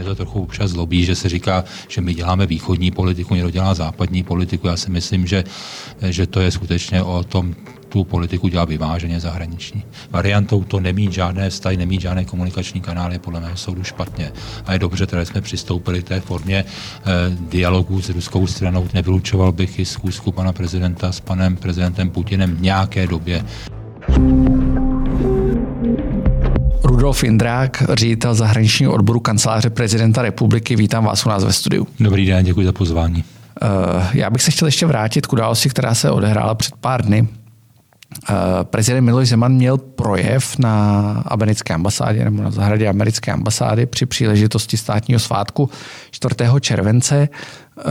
Mě to trochu občas zlobí, že se říká, že my děláme východní politiku, někdo dělá západní politiku. Já si myslím, že, že to je skutečně o tom tu politiku dělá vyváženě zahraniční. Variantou to nemít žádné vztahy, nemít žádné komunikační kanály podle mého soudu špatně. A je dobře, že jsme přistoupili k té formě eh, dialogu s ruskou stranou. Nevylučoval bych i zkusku pana prezidenta s panem prezidentem Putinem v nějaké době. Rudolf Indrák, ředitel zahraničního odboru kanceláře prezidenta republiky. Vítám vás u nás ve studiu. Dobrý den, děkuji za pozvání. Eh, já bych se chtěl ještě vrátit k události, která se odehrála před pár dny. Eh, prezident Miloš Zeman měl projev na americké ambasádě nebo na zahradě americké ambasády při příležitosti státního svátku 4. července. Eh,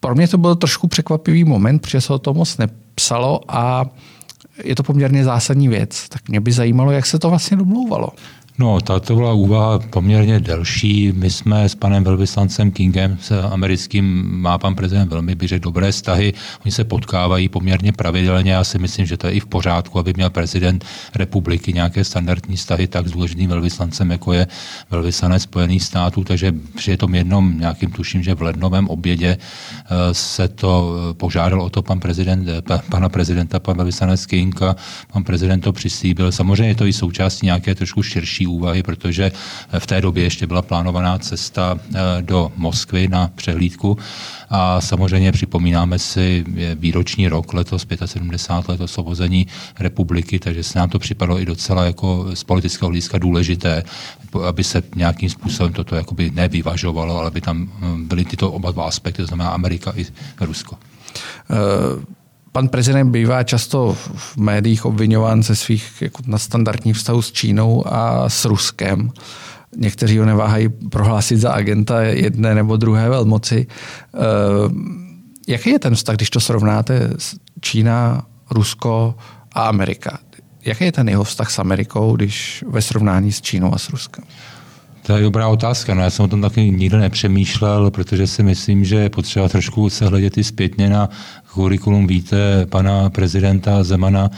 pro mě to byl trošku překvapivý moment, protože se o tom moc nepsalo a je to poměrně zásadní věc. Tak mě by zajímalo, jak se to vlastně domlouvalo. No, tato byla úvaha poměrně delší. My jsme s panem velvyslancem Kingem, s americkým, má pan prezident velmi, bych dobré vztahy. Oni se potkávají poměrně pravidelně. Já si myslím, že to je i v pořádku, aby měl prezident republiky nějaké standardní vztahy tak s důležitým velvyslancem, jako je velvyslanec Spojených států. Takže při tom jednom nějakým tuším, že v lednovém obědě eh, se to eh, požádal o to pan prezident, eh, pana prezidenta, pan velvyslanec King a pan prezident to přislíbil. Samozřejmě je to i součástí nějaké trošku širší úvahy, protože v té době ještě byla plánovaná cesta eh, do Moskvy na přehlídku a samozřejmě připomínáme si výroční rok letos, 75 let osvobození republiky, takže se nám to připadlo i docela jako z politického hlediska důležité, aby se nějakým způsobem toto jakoby nevyvažovalo, ale aby tam hm, byly tyto oba dva aspekty, to znamená Amerika i Rusko. Uh... Pan prezident bývá často v médiích obvinován ze svých jako nadstandardních vztahů s Čínou a s Ruskem. Někteří ho neváhají prohlásit za agenta jedné nebo druhé velmoci. Eh, jaký je ten vztah, když to srovnáte Čína, Rusko a Amerika? Jaký je ten jeho vztah s Amerikou, když ve srovnání s Čínou a s Ruskem? To je dobrá otázka. No, já jsem o tom taky nikdy nepřemýšlel, protože si myslím, že je potřeba trošku se hledět i zpětně na kurikulum víte pana prezidenta Zemana,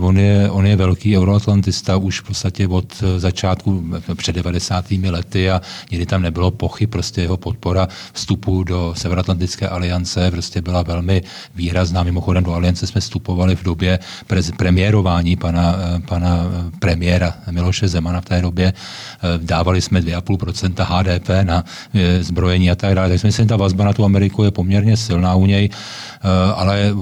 On je, on je velký euroatlantista už v podstatě od začátku před 90. lety a nikdy tam nebylo pochyb, prostě jeho podpora vstupu do Severoatlantické aliance prostě byla velmi výrazná. Mimochodem do aliance jsme vstupovali v době prez, premiérování pana, pana premiéra Miloše Zemana v té době. Dávali jsme 2,5% HDP na eh, zbrojení a tak dále. Takže myslím, že ta vazba na tu Ameriku je poměrně silná u něj, eh, ale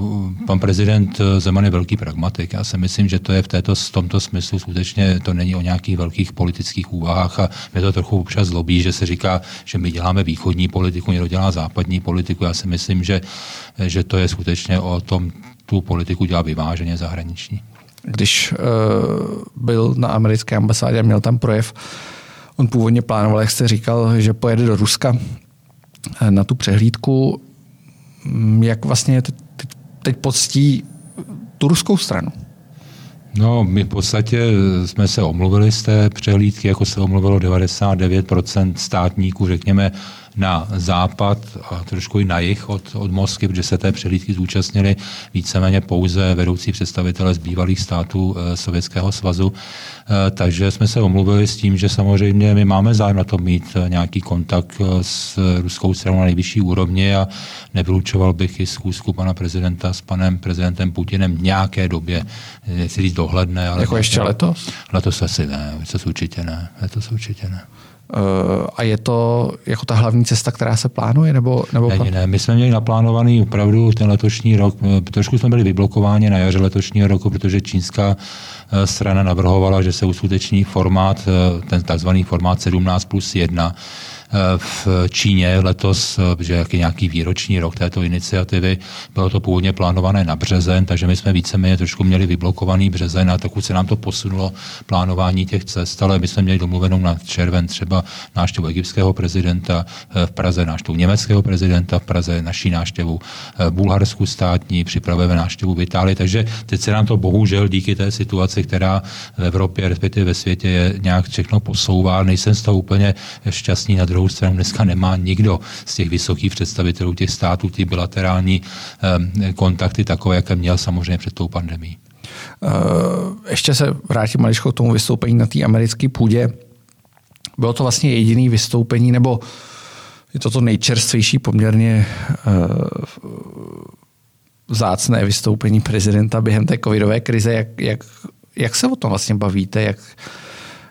pan prezident Zeman je velký pragmatik. Já jsem myslím, že to je v, této, v tomto smyslu skutečně to není o nějakých velkých politických úvahách a mě to trochu občas zlobí, že se říká, že my děláme východní politiku, někdo dělá západní politiku. Já si myslím, že, že to je skutečně o tom, tu politiku dělá vyváženě zahraniční. Když uh, byl na americké ambasádě a měl tam projev, on původně plánoval, jak jste říkal, že pojede do Ruska eh, na tu přehlídku. Jak vlastně teď, teď poctí tu ruskou stranu? No, my v podstatě jsme se omluvili z té přehlídky, jako se omluvilo 99% státníků, řekněme, na západ a trošku i na jih od, od Moskvy, protože se té přehlídky zúčastnili víceméně pouze vedoucí představitele z bývalých států e, Sovětského svazu. E, takže jsme se omluvili s tím, že samozřejmě my máme zájem na to mít e, nějaký kontakt s ruskou stranou na nejvyšší úrovni a nevylučoval bych i schůzku pana prezidenta s panem prezidentem Putinem v nějaké době, nechci říct dohledné. Ale jako ještě letos? Letos asi ne, letos určitě ne, letos určitě ne. Eh, a je to jako ta hlavní cesta, která se plánuje? Nebo, nebo ne, ne, my jsme měli naplánovaný opravdu ten letošní rok. Eh, trošku jsme byli vyblokováni na jaře letošního roku, protože čínská eh, strana navrhovala, že se uskuteční formát, ten takzvaný formát 17 plus 1, v Číně letos, že jak je nějaký výroční rok této iniciativy, bylo to původně plánované na březen, takže my jsme víceméně trošku měli vyblokovaný březen a pokud se nám to posunulo plánování těch cest, ale my jsme měli domluvenou na červen třeba návštěvu egyptského prezidenta v Praze, návštěvu německého prezidenta v Praze, naší návštěvu v Bulharsku státní, připravujeme návštěvu v Itálii, takže teď se nám to bohužel díky té situaci, která v Evropě, respektive ve světě je nějak všechno posouvá. Nejsem z toho úplně šťastný. Na druhou stranu dneska nemá nikdo z těch vysokých představitelů těch států ty bilaterální eh, kontakty takové, jaké měl samozřejmě před tou pandemí. Eh, ještě se vrátím maličko k tomu vystoupení na té americké půdě. Bylo to vlastně jediné vystoupení, nebo je to to nejčerstvější poměrně uh, vzácné vystoupení prezidenta během té covidové krize. Jak, jak, jak se o tom vlastně bavíte? Jak,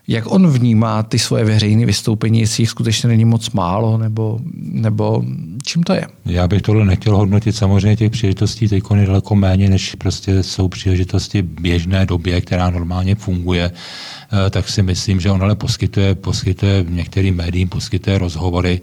jak on vnímá ty svoje veřejné vystoupení, jestli jich skutečně není moc málo, nebo, nebo čím to je? Já bych tohle nechtěl hodnotit. Samozřejmě těch příležitostí teď je daleko méně, než prostě jsou příležitosti běžné době, která normálně funguje. Eh, tak si myslím, že on ale poskytuje, poskytuje některým médiím, poskytuje rozhovory,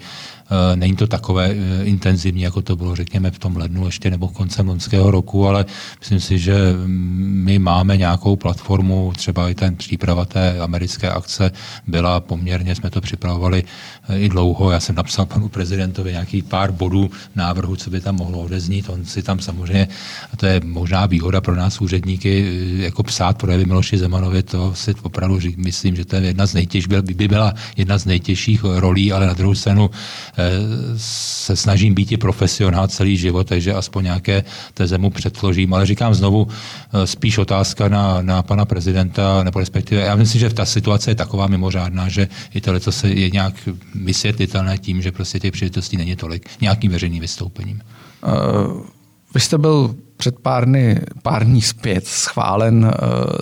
není to takové eh, intenzivní, jako to bylo, řekněme, v tom lednu ještě nebo koncem loňského roku, ale myslím si, že mm, my máme nějakou platformu, třeba i ten příprava té americké akce byla poměrně, jsme to připravovali eh, i dlouho. Já jsem napsal panu prezidentovi nějaký pár bodů návrhu, co by tam mohlo odeznít. On si tam samozřejmě, a to je možná výhoda pro nás úředníky, jako psát projevy Miloši Zemanovi, to si opravdu myslím, že to je jedna z nejtěžších, by byla jedna z nejtěžších rolí, ale na druhou stranu se snažím být i profesionál celý život, takže aspoň nějaké teze mu předložím. Ale říkám znovu, eh, spíš otázka na, na pana prezidenta, nebo respektive, já myslím, že ta situace je taková mimořádná, že i tohle, co se je nějak vysvětlitelné tím, že prostě těch příležitostí není tolik nějakým veřejným vystoupením. Uh, vy jste byl před pár dny, pár dní zpět schválen uh,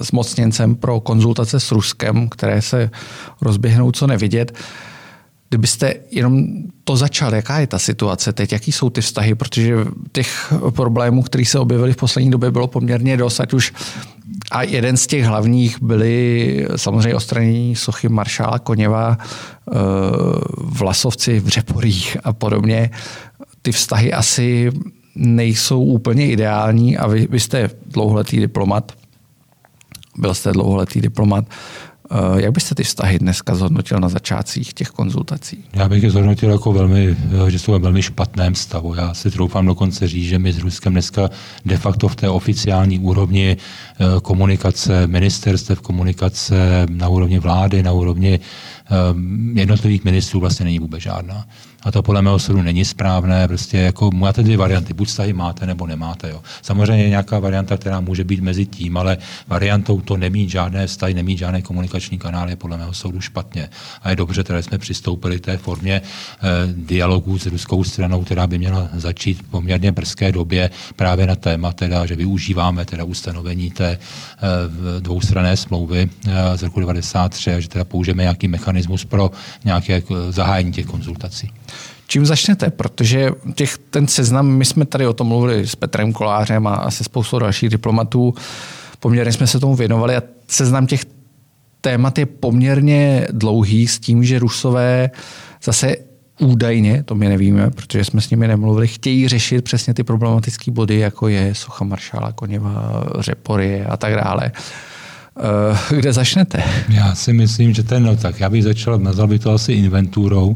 zmocněncem pro konzultace s Ruskem, které se rozběhnou co nevidět. Uh, Kdybyste jenom to začal, jaká je ta situace teď, jaký jsou ty vztahy, protože těch problémů, které se objevily v poslední době, bylo poměrně dost, ať už a jeden z těch hlavních byly samozřejmě ostranění sochy maršála Koněva, eh, vlasovci v Řeporích a podobně. Ty vztahy asi nejsou úplně ideální a vy, vy jste dlouholetý diplomat, byl jste dlouholetý diplomat. Eh, jak byste ty vztahy dneska zhodnotil na začátcích těch konzultací? Já bych je zhodnotil jako velmi, eh, že jsou ve velmi špatném stavu. Já si troufám dokonce říct, že my s Ruskem dneska de facto v té oficiální úrovni eh, komunikace ministerstev, komunikace na úrovni vlády, na úrovni jednotlivých ministrů vlastně není vůbec žádná. A to podle mého soudu není správné. Prostě jako máte dvě varianty, buď vztahy máte nebo nemáte. Jo. Samozřejmě je nějaká varianta, která může být mezi tím, ale variantou to nemít žádné vztahy, nemít žádné komunikační kanály je podle mého soudu špatně. A je dobře, že jsme přistoupili té formě eh, dialogu s ruskou stranou, která by měla začít v poměrně brzké době právě na téma, teda, že využíváme teda ustanovení té eh, dvoustranné smlouvy eh, z roku 1993 a že teda použijeme nějaký mechanismus pro nějaké zahájení těch konzultací. Čím začnete? Protože těch, ten seznam, my jsme tady o tom mluvili s Petrem Kolářem a se spoustou dalších diplomatů, poměrně jsme se tomu věnovali a seznam těch témat je poměrně dlouhý s tím, že Rusové zase údajně, to my nevíme, protože jsme s nimi nemluvili, chtějí řešit přesně ty problematické body, jako je Socha Maršála, Koněva, Řepory a tak dále. Eh, kde začnete? Já si myslím, že ten, no tak já bych začal, nazval bych to asi inventurou,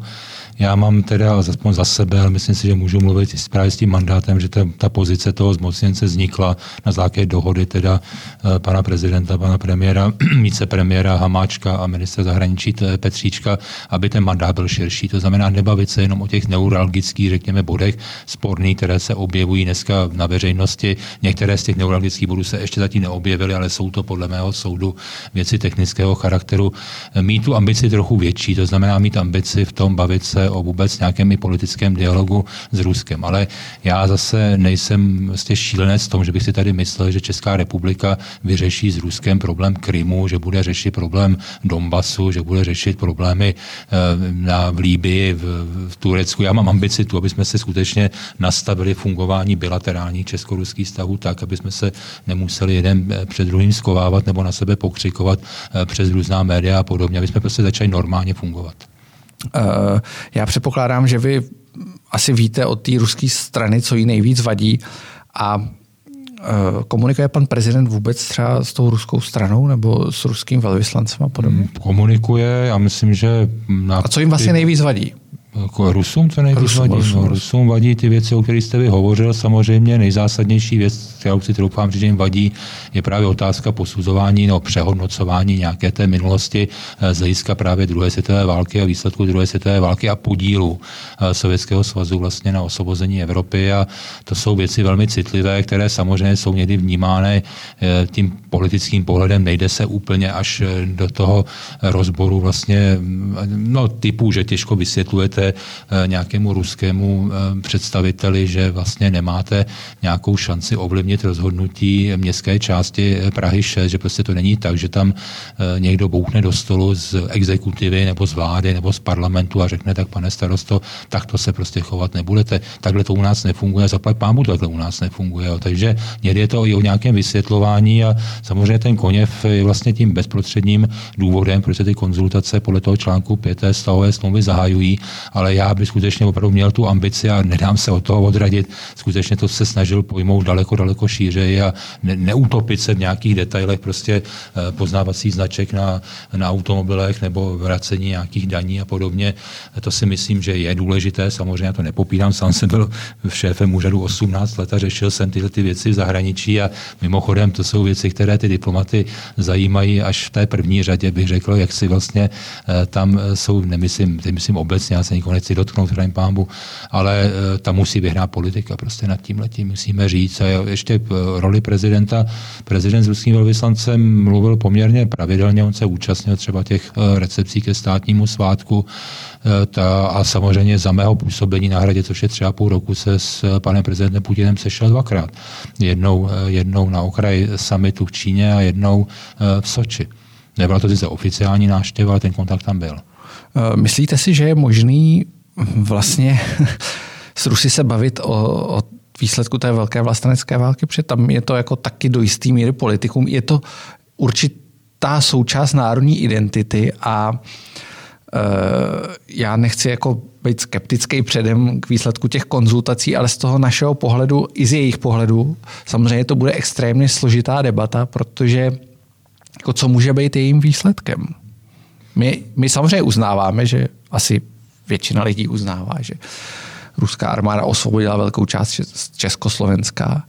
já mám teda aspoň za sebe, ale myslím si, že můžu mluvit právě s tím mandátem, že ta, ta pozice toho zmocněnce vznikla na základě dohody teda eh, pana prezidenta, pana premiéra, vicepremiéra Hamáčka a ministra zahraničí Petříčka, aby ten mandát byl širší. To znamená nebavit se jenom o těch neuralgických, řekněme, bodech sporných, které se objevují dneska na veřejnosti. Některé z těch neuralgických bodů se ještě zatím neobjevily, ale jsou to podle mého soudu věci technického charakteru. Mít tu ambici trochu větší, to znamená mít ambici v tom bavit se o vůbec nějakém i politickém dialogu s Ruskem. Ale já zase nejsem vlastně šílenec v tom, že bych si tady myslel, že Česká republika vyřeší s Ruskem problém Krymu, že bude řešit problém Donbasu, že bude řešit problémy eh, na, v Líbii, v, v Turecku. Já mám ambici tu, aby jsme se skutečně nastavili fungování bilaterálních česko-ruských stavů tak, aby jsme se nemuseli jeden eh, před druhým skovávat nebo na sebe pokřikovat eh, přes různá média a podobně, aby jsme prostě začali normálně fungovat. Eh, já předpokládám, že vy asi víte od té ruské strany, co jí nejvíc vadí a eh, komunikuje pan prezident vůbec třeba s tou ruskou stranou nebo s ruským velvyslancem a podobně? Komunikuje, já myslím, že... Na a co jim vlastně nejvíc vadí? Jako Rusům to nejvíc Rusům, vadí. Rusům, no, Rusům vadí ty věci, o kterých jste vy hovořil. Samozřejmě nejzásadnější věc, kterou si troufám říct, že jim vadí, je právě otázka posuzování nebo přehodnocování nějaké té minulosti eh, z hlediska právě druhé světové války a výsledku druhé světové války a podílu eh, Sovětského svazu vlastně na osvobození Evropy. A to jsou věci velmi citlivé, které samozřejmě jsou někdy vnímány eh, tím politickým pohledem. Nejde se úplně až do toho rozboru vlastně mm, no, typu, že těžko vysvětlujete řeknete eh, nějakému ruskému eh, představiteli, že vlastně nemáte nějakou šanci ovlivnit rozhodnutí městské části eh, Prahy 6, že prostě to není tak, že tam někdo bouchne do stolu z exekutivy nebo z vlády nebo z parlamentu a řekne, tak pane starosto, tak to se prostě chovat nebudete. Takhle to u nás nefunguje, zaplať pámu takhle u nás nefunguje. Takže někdy je to i o nějakém vysvětlování a samozřejmě ten Koněv je vlastně tím bezprostředním důvodem, proč se ty konzultace podle toho článku 5. stavové smlouvy zahajují ale já bych skutečně opravdu měl tu ambici a nedám se od toho odradit. Skutečně to se snažil pojmout daleko, daleko šířeji a ne, neutopit se v nějakých detailech, prostě eh, poznávací značek na, na automobilech nebo vracení nějakých daní a podobně. To si myslím, že je důležité. Samozřejmě já to nepopírám, sám jsem byl šéfem úřadu 18 let a řešil jsem tyhle ty věci v zahraničí a mimochodem to jsou věci, které ty diplomaty zajímají až v té první řadě, bych řekl, jak si vlastně eh, tam jsou, nemyslím, myslím obecně, já se nikoho nechci dotknout, hrajem pámbu, ale eh, tam musí vyhrát politika prostě nad tím letím, musíme říct. A ještě eh, roli prezidenta, prezident s ruským velvyslancem mluvil poměrně pravidelně, on se účastnil třeba těch eh, recepcí ke státnímu svátku ta, a samozřejmě za mého působení na hradě, což je třeba půl roku, se s panem prezidentem Putinem sešel dvakrát. Jednou, jednou na okraji summitu v Číně a jednou v Soči. Nebyla to sice oficiální návštěva, ale ten kontakt tam byl. Eh, myslíte si, že je možný vlastně s Rusy se bavit o, o výsledku té velké vlastenecké války, protože tam je to jako taky do jistý míry politikum. Je to určitá součást národní identity a uh, já nechci jako být skeptický předem k výsledku těch konzultací, ale z toho našeho pohledu, i z jejich pohledu, samozřejmě to bude extrémně složitá debata, protože jako co může být jejím výsledkem? My, my samozřejmě uznáváme, že asi většina lidí uznává, že ruská armáda osvobodila velkou část Československa.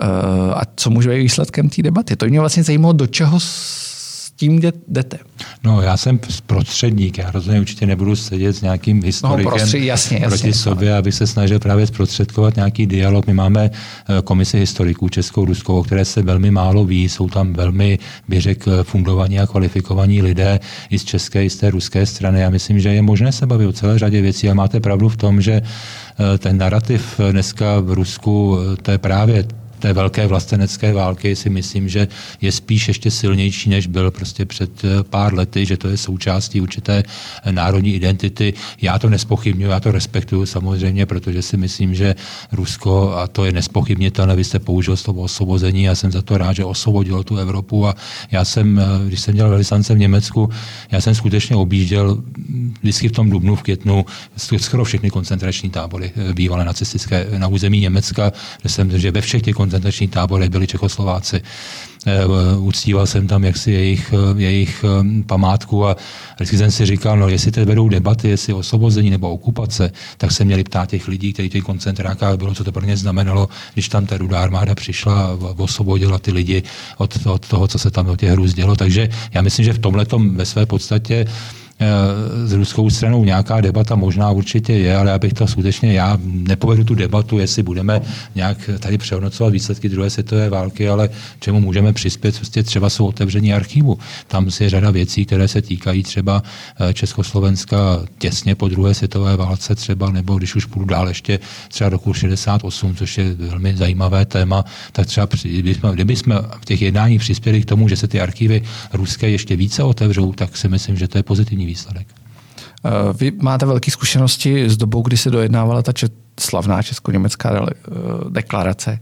Eh, a co může být výsledkem té debaty? To mě vlastně zajímalo, do čeho tím jdete? No, já jsem prostředník, já rozhodně určitě nebudu sedět s nějakým historikem no, prostřed, jasně, jasně, proti sobě, aby se snažil právě zprostředkovat nějaký dialog. My máme eh, komisi historiků Českou, Ruskou, o které se velmi málo ví, jsou tam velmi, bych řekl, fundovaní a kvalifikovaní lidé i z české, i z té ruské strany. Já myslím, že je možné se bavit o celé řadě věcí a máte pravdu v tom, že eh, ten narrativ dneska v Rusku, eh, to je právě té velké vlastenecké války si myslím, že je spíš ještě silnější, než byl prostě před eh, pár lety, že to je součástí určité eh, národní identity. Já to nespochybnuju, já to respektuju samozřejmě, protože si myslím, že Rusko, a to je nespochybnitelné, vy jste použil slovo osvobození, já jsem za to rád, že osvobodilo tu Evropu a já jsem, eh, když jsem měl velvyslance v Německu, já jsem skutečně objížděl vždycky v tom dubnu, v květnu, skoro všechny koncentrační tábory bývalé nacistické na území Německa, že jsem, že ve všech těch koncentračních táborech byli Čechoslováci. Eh, uctíval jsem tam jaksi jejich, eh, jejich eh, památku a vždycky jsem si říkal, no jestli teď vedou debaty, jestli osvobození nebo okupace, tak se měli ptát těch lidí, kteří v těch koncentrákách bylo, co to pro ně znamenalo, když tam ta rudá armáda přišla a osvobodila ty lidi od, od toho, co se tam do těch hrůz dělo. Takže já myslím, že v tomhle ve své podstatě s ruskou stranou nějaká debata možná určitě je, ale já bych to skutečně, já nepovedu tu debatu, jestli budeme nějak tady přehodnocovat výsledky druhé světové války, ale čemu můžeme přispět, prostě třeba jsou otevření archivu. Tam je řada věcí, které se týkají třeba eh, Československa těsně po druhé světové válce třeba, nebo když už půjdu dál ještě třeba roku 68, což je velmi zajímavé téma, tak třeba kdybychom, kdybychom v těch jednáních přispěli k tomu, že se ty archivy ruské ještě více otevřou, tak si myslím, že to je pozitivní výsledek. Eh, vy máte velké zkušenosti s dobou, kdy se dojednávala ta čet, slavná česko-německá eh, deklarace.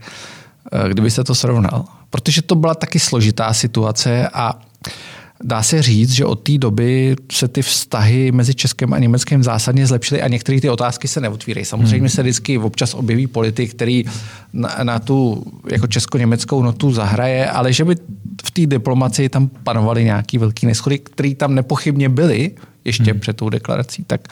Eh, kdybyste to srovnal? Protože to byla taky složitá situace a dá se říct, že od té doby se ty vztahy mezi Českem a Německem zásadně zlepšily a některé ty otázky se neotvírají. Samozřejmě hmm. se vždycky občas objeví politik, který na, na tu jako česko-německou notu zahraje, ale že by v té diplomaci tam panovaly nějaký velký neschody, které tam nepochybně byly, ještě hmm. před tou deklarací, tak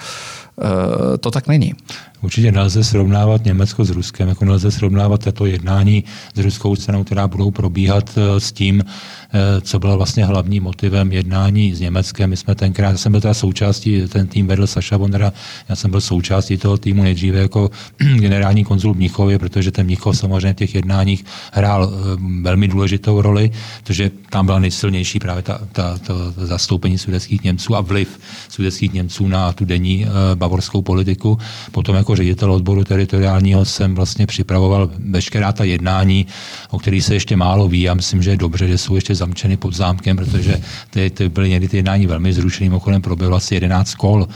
uh, to tak není. Určitě nelze srovnávat Německo s Ruskem, jako nelze srovnávat tato jednání s ruskou cenou, která budou probíhat eh, s tím, eh, co bylo vlastně hlavním motivem jednání s Německem. My jsme tenkrát, já jsem byl teda součástí, ten tým vedl Saša Bondra, já jsem byl součástí toho týmu nejdříve jako generální konzul v Mnichově, protože ten Mnichov samozřejmě v těch jednáních hrál eh, velmi důležitou roli, protože tam byla nejsilnější právě ta, ta, ta zastoupení sudeckých Němců a vliv sudeckých Němců na tu denní bavorskou politiku. Potom jako jako ředitel odboru teritoriálního jsem vlastně připravoval veškerá ta jednání, o kterých se ještě málo ví. Já myslím, že je dobře, že jsou ještě zamčeny pod zámkem, protože ty, ty byly někdy ty jednání velmi zrušený. Mimochodem proběhlo asi 11 kol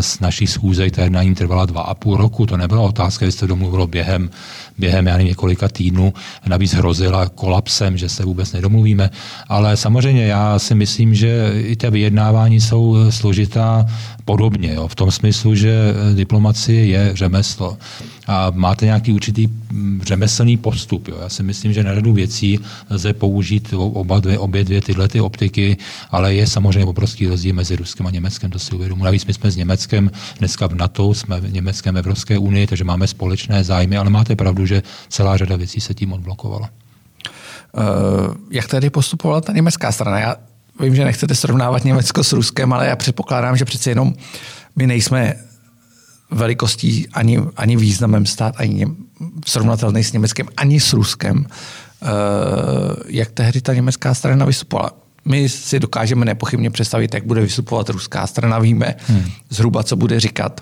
z eh, našich schůzek. Ta jednání trvala dva a půl roku. To nebyla otázka, jestli to domluvilo během, během já několika týdnů. Navíc hrozila kolapsem, že se vůbec nedomluvíme. Ale samozřejmě já si myslím, že i ty vyjednávání jsou složitá podobně, jo, v tom smyslu, že eh, diplomacie je řemeslo a máte nějaký určitý mm, řemeslný postup. Jo. Já si myslím, že na řadu věcí lze použít oba dvě, obě dvě tyhle ty optiky, ale je samozřejmě obrovský rozdíl mezi Ruskem a Německem, to si uvědomuji. Navíc my jsme s Německem dneska v NATO, jsme v Německem v Evropské unii, takže máme společné zájmy, ale máte pravdu, že celá řada věcí se tím odblokovala. Uh, jak tedy postupovala ta německá strana? Já vím, že nechcete srovnávat Německo s Ruskem, ale já předpokládám, že přeci jenom my nejsme velikostí ani, ani významem stát, ani srovnatelný s Německem, ani s Ruskem. Uh, jak tehdy ta německá strana vystupovala? My si dokážeme nepochybně představit, jak bude vystupovat ruská strana, víme hmm. zhruba, co bude říkat.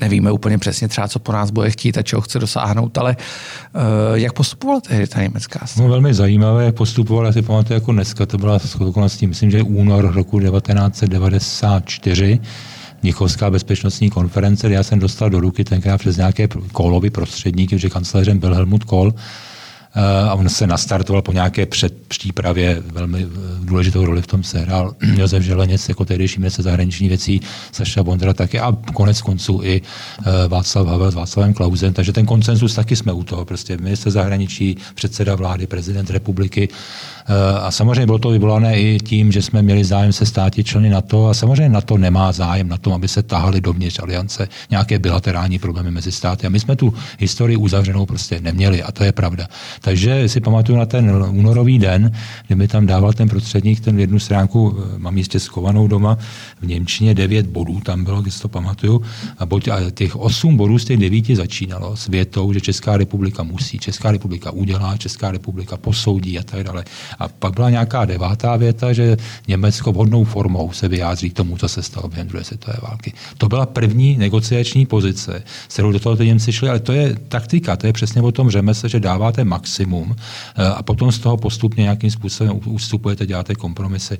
Nevíme úplně přesně třeba, co po nás bude chtít a čeho chce dosáhnout, ale uh, jak postupovala tehdy ta německá strana? No, velmi zajímavé, jak postupovala, si pamatuju jako dneska, to byla okolností, myslím, že únor roku 1994, Mnichovská bezpečnostní konference, já jsem dostal do ruky tenkrát přes nějaké kolovy prostředníky, že kancléřem byl Helmut Kohl, a on se nastartoval po nějaké předpřípravě, velmi důležitou roli v tom sehrál. Josef Želeněc jako tehdejší ministr zahraniční věcí, Saša Bondra taky a konec konců i e, Václav Havel s Václavem Klausem, takže ten koncensus taky jsme u toho, prostě minister zahraničí, předseda vlády, prezident republiky a samozřejmě bylo to vyvolané i tím, že jsme měli zájem se státi členy NATO a samozřejmě NATO nemá zájem na tom, aby se tahali dovnitř aliance nějaké bilaterální problémy mezi státy. A my jsme tu historii uzavřenou prostě neměli a to je pravda. Takže si pamatuju na ten únorový den, kdy mi tam dával ten prostředník ten jednu stránku, eh, mám jistě schovanou doma, v Němčině devět bodů tam bylo, když to pamatuju, a, a těch osm bodů z těch devíti začínalo s větou, že Česká republika musí, Česká republika udělá, Česká republika posoudí a tak dále. A pak byla nějaká devátá věta, že Německo vhodnou formou se vyjádří k tomu, co se stalo během druhé světové války. To byla první negociační pozice, s kterou do toho ty Němci šli, ale to je taktika, to je přesně o tom řemesle, že dáváte max maximum eh, a potom z toho postupně nějakým způsobem ustupujete, děláte kompromisy.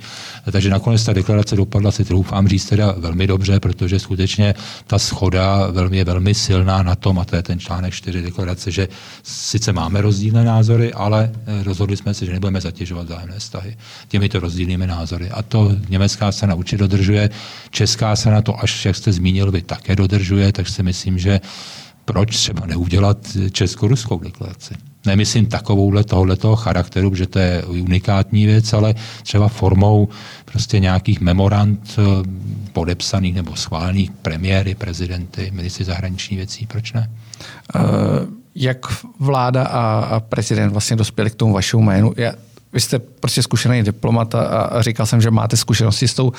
Takže nakonec ta deklarace dopadla, si troufám říct, teda velmi dobře, protože skutečně ta schoda velmi, je velmi silná na tom, a to je ten článek 4 deklarace, že sice máme rozdílné názory, ale eh, rozhodli jsme se, že nebudeme zatěžovat vzájemné vztahy těmito rozdílnými názory. A to německá strana určitě dodržuje, česká strana to, až jak jste zmínil, vy také dodržuje, tak si myslím, že proč třeba neudělat česko-ruskou deklaraci nemyslím takovouhle tohoto charakteru, že to je unikátní věc, ale třeba formou prostě nějakých memorand eh, podepsaných nebo schválených premiéry, prezidenty, ministry zahraniční věcí. Proč ne? Uh, jak vláda a prezident vlastně dospěli k tomu vašemu jménu? Já, vy jste prostě zkušený diplomat a, a říkal jsem, že máte zkušenosti s tou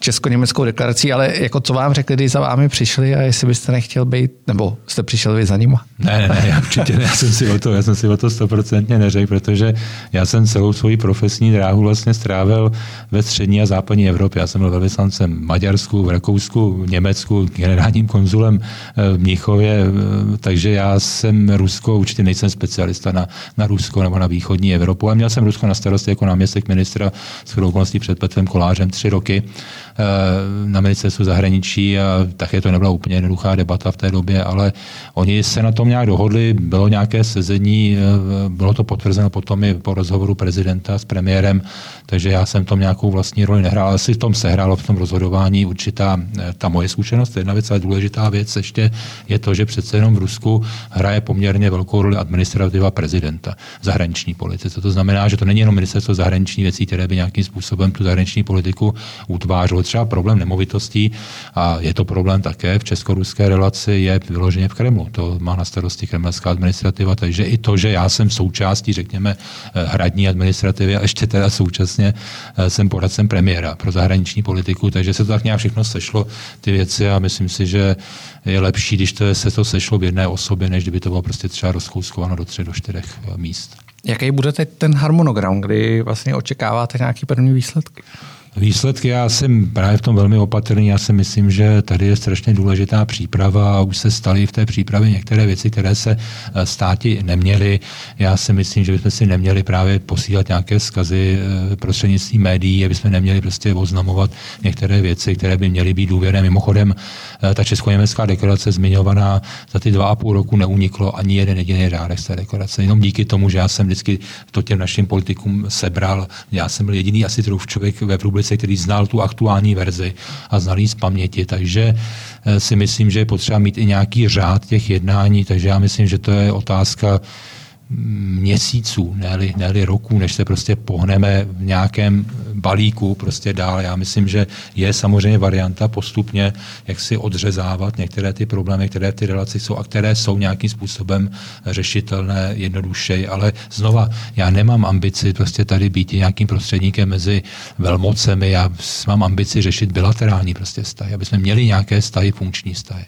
česko-německou deklarací, ale jako co vám řekli, když za vámi přišli a jestli byste nechtěl být, nebo jste přišel vy za nima? Ne, ne, ne, určitě ne, já jsem si o to, já jsem si o to stoprocentně neřekl, protože já jsem celou svoji profesní dráhu vlastně strávil ve střední a západní Evropě. Já jsem byl velvyslancem v Maďarsku, v Rakousku, v Německu, generálním konzulem eh, v Mnichově, eh, takže já jsem Rusko, určitě nejsem specialista na, na Rusko nebo na východní Evropu, a měl jsem Rusko na starosti jako náměstek ministra s okolností před Petrem Kolářem tři roky. Eh, na ministerstvu zahraničí a také to nebyla úplně jednoduchá debata v té době, ale oni se na tom nějak dohodli, bylo nějaké sezení, eh, bylo to potvrzeno potom i po rozhovoru prezidenta s premiérem, takže já jsem tom nějakou vlastní roli nehrál, ale si v tom sehrálo v tom rozhodování určitá eh, ta moje zkušenost. Jedna věc, ale důležitá věc ještě je to, že přece jenom v Rusku hraje poměrně velkou roli administrativa prezidenta zahraniční politice. To znamená, že to není jenom ministerstvo zahraniční věcí, které by nějakým způsobem tu zahraniční politiku utvářelo. Třeba problém nemovitostí, a je to problém také v česko-ruské relaci, je vyloženě v Kremlu. To má na starosti kremelská administrativa, takže i to, že já jsem součástí, řekněme, hradní administrativy a ještě teda současně jsem poradcem premiéra pro zahraniční politiku, takže se to tak nějak všechno sešlo, ty věci a myslím si, že je lepší, když to se to sešlo v jedné osobě, než kdyby to bylo prostě třeba rozkouskováno do tři, do čtyřech míst. Jaký bude teď ten harmonogram, kdy vlastně očekáváte nějaké první výsledky? Výsledky, já jsem právě v tom velmi opatrný. Já si myslím, že tady je strašně důležitá příprava a už se staly v té přípravě některé věci, které se eh, státi neměly. Já si myslím, že bychom si neměli právě posílat nějaké skazy eh, prostřednictvím médií, aby jsme neměli prostě oznamovat některé věci, které by měly být důvěrné. Mimochodem, eh, ta česko-německá deklarace zmiňovaná za ty dva a půl roku neuniklo ani jeden jediný řádek z té deklarace. Jenom díky tomu, že já jsem vždycky to těm našim politikům sebral. Já jsem byl jediný asi člověk ve republice, který znal tu aktuální verzi a znal ji z paměti, takže eh, si myslím, že je potřeba mít i nějaký řád těch jednání, takže já myslím, že to je otázka měsíců, ne-li, ne roků, než se prostě pohneme v nějakém balíku prostě dál. Já myslím, že je samozřejmě varianta postupně, jak si odřezávat některé ty problémy, které ty relaci jsou a které jsou nějakým způsobem řešitelné jednodušeji. Ale znova, já nemám ambici prostě tady být nějakým prostředníkem mezi velmocemi, já mám ambici řešit bilaterální prostě vztahy, aby jsme měli nějaké vztahy, funkční vztahy.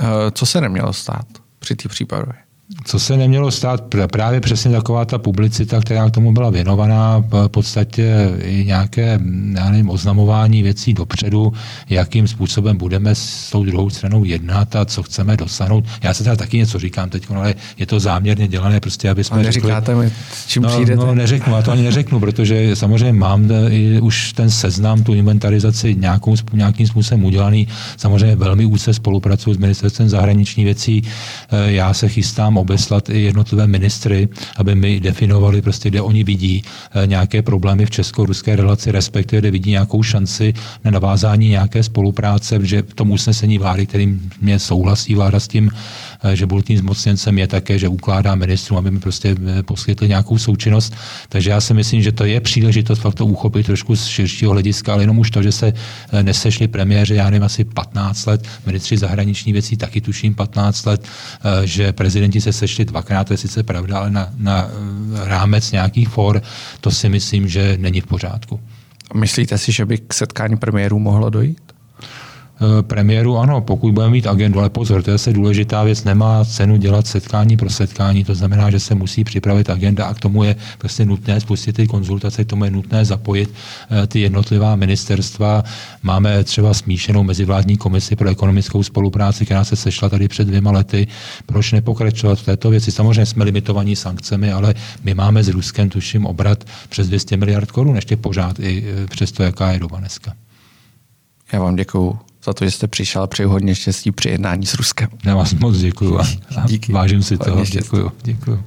Eh, co se nemělo stát při té případě? Co se nemělo stát, právě přesně taková ta publicita, která k tomu byla věnovaná, v podstatě i nějaké, já nevím, oznamování věcí dopředu, jakým způsobem budeme s tou druhou stranou jednat a co chceme dosáhnout. Já se teda taky něco říkám teď, ale je to záměrně dělané, prostě, aby jsme ale neříkáte řekli, mi, čím no, přijdete? No, neřeknu, já to ani neřeknu, protože samozřejmě mám i už ten seznam, tu inventarizaci nějakou, nějakým způsobem udělaný. Samozřejmě velmi úzce spolupracuji s ministerstvem zahraniční věcí. Eh, já se chystám obeslat i jednotlivé ministry, aby mi definovali, prostě, kde oni vidí eh, nějaké problémy v česko-ruské relaci, respektive kde vidí nějakou šanci na navázání nějaké spolupráce, že v tom usnesení vlády, kterým mě souhlasí vláda s tím, že byl tím zmocněncem, je také, že ukládá ministrům, aby mi prostě eh, poskytli nějakou součinnost. Takže já si myslím, že to je příležitost fakt to uchopit trošku z širšího hlediska, ale jenom už to, že se nesešli premiéři, já nevím, asi 15 let, ministři zahraniční věcí taky tuším 15 let, že prezidenti se se sešli dvakrát, to je sice pravda, ale na, na eh, rámec nějakých for, to si myslím, že není v pořádku. Myslíte si, že by k setkání premiérů mohlo dojít? Eh, premiéru ano, pokud budeme mít agendu, ale pozor, to je se důležitá věc, nemá cenu dělat setkání pro setkání, to znamená, že se musí připravit agenda a k tomu je prostě nutné spustit ty konzultace, k tomu je nutné zapojit eh, ty jednotlivá ministerstva. Máme třeba smíšenou mezivládní komisi pro ekonomickou spolupráci, která se sešla tady před dvěma lety. Proč nepokračovat v této věci? Samozřejmě jsme limitovaní sankcemi, ale my máme s Ruskem, tuším, obrat přes 200 miliard korun, ještě pořád i eh, přes to, jaká je doba dneska. Já vám děkuju za to, že jste přišel. Přeji hodně štěstí při jednání s Ruskem. Já vás moc děkuju a, a Díky. vážím si toho. Děkuju. děkuju.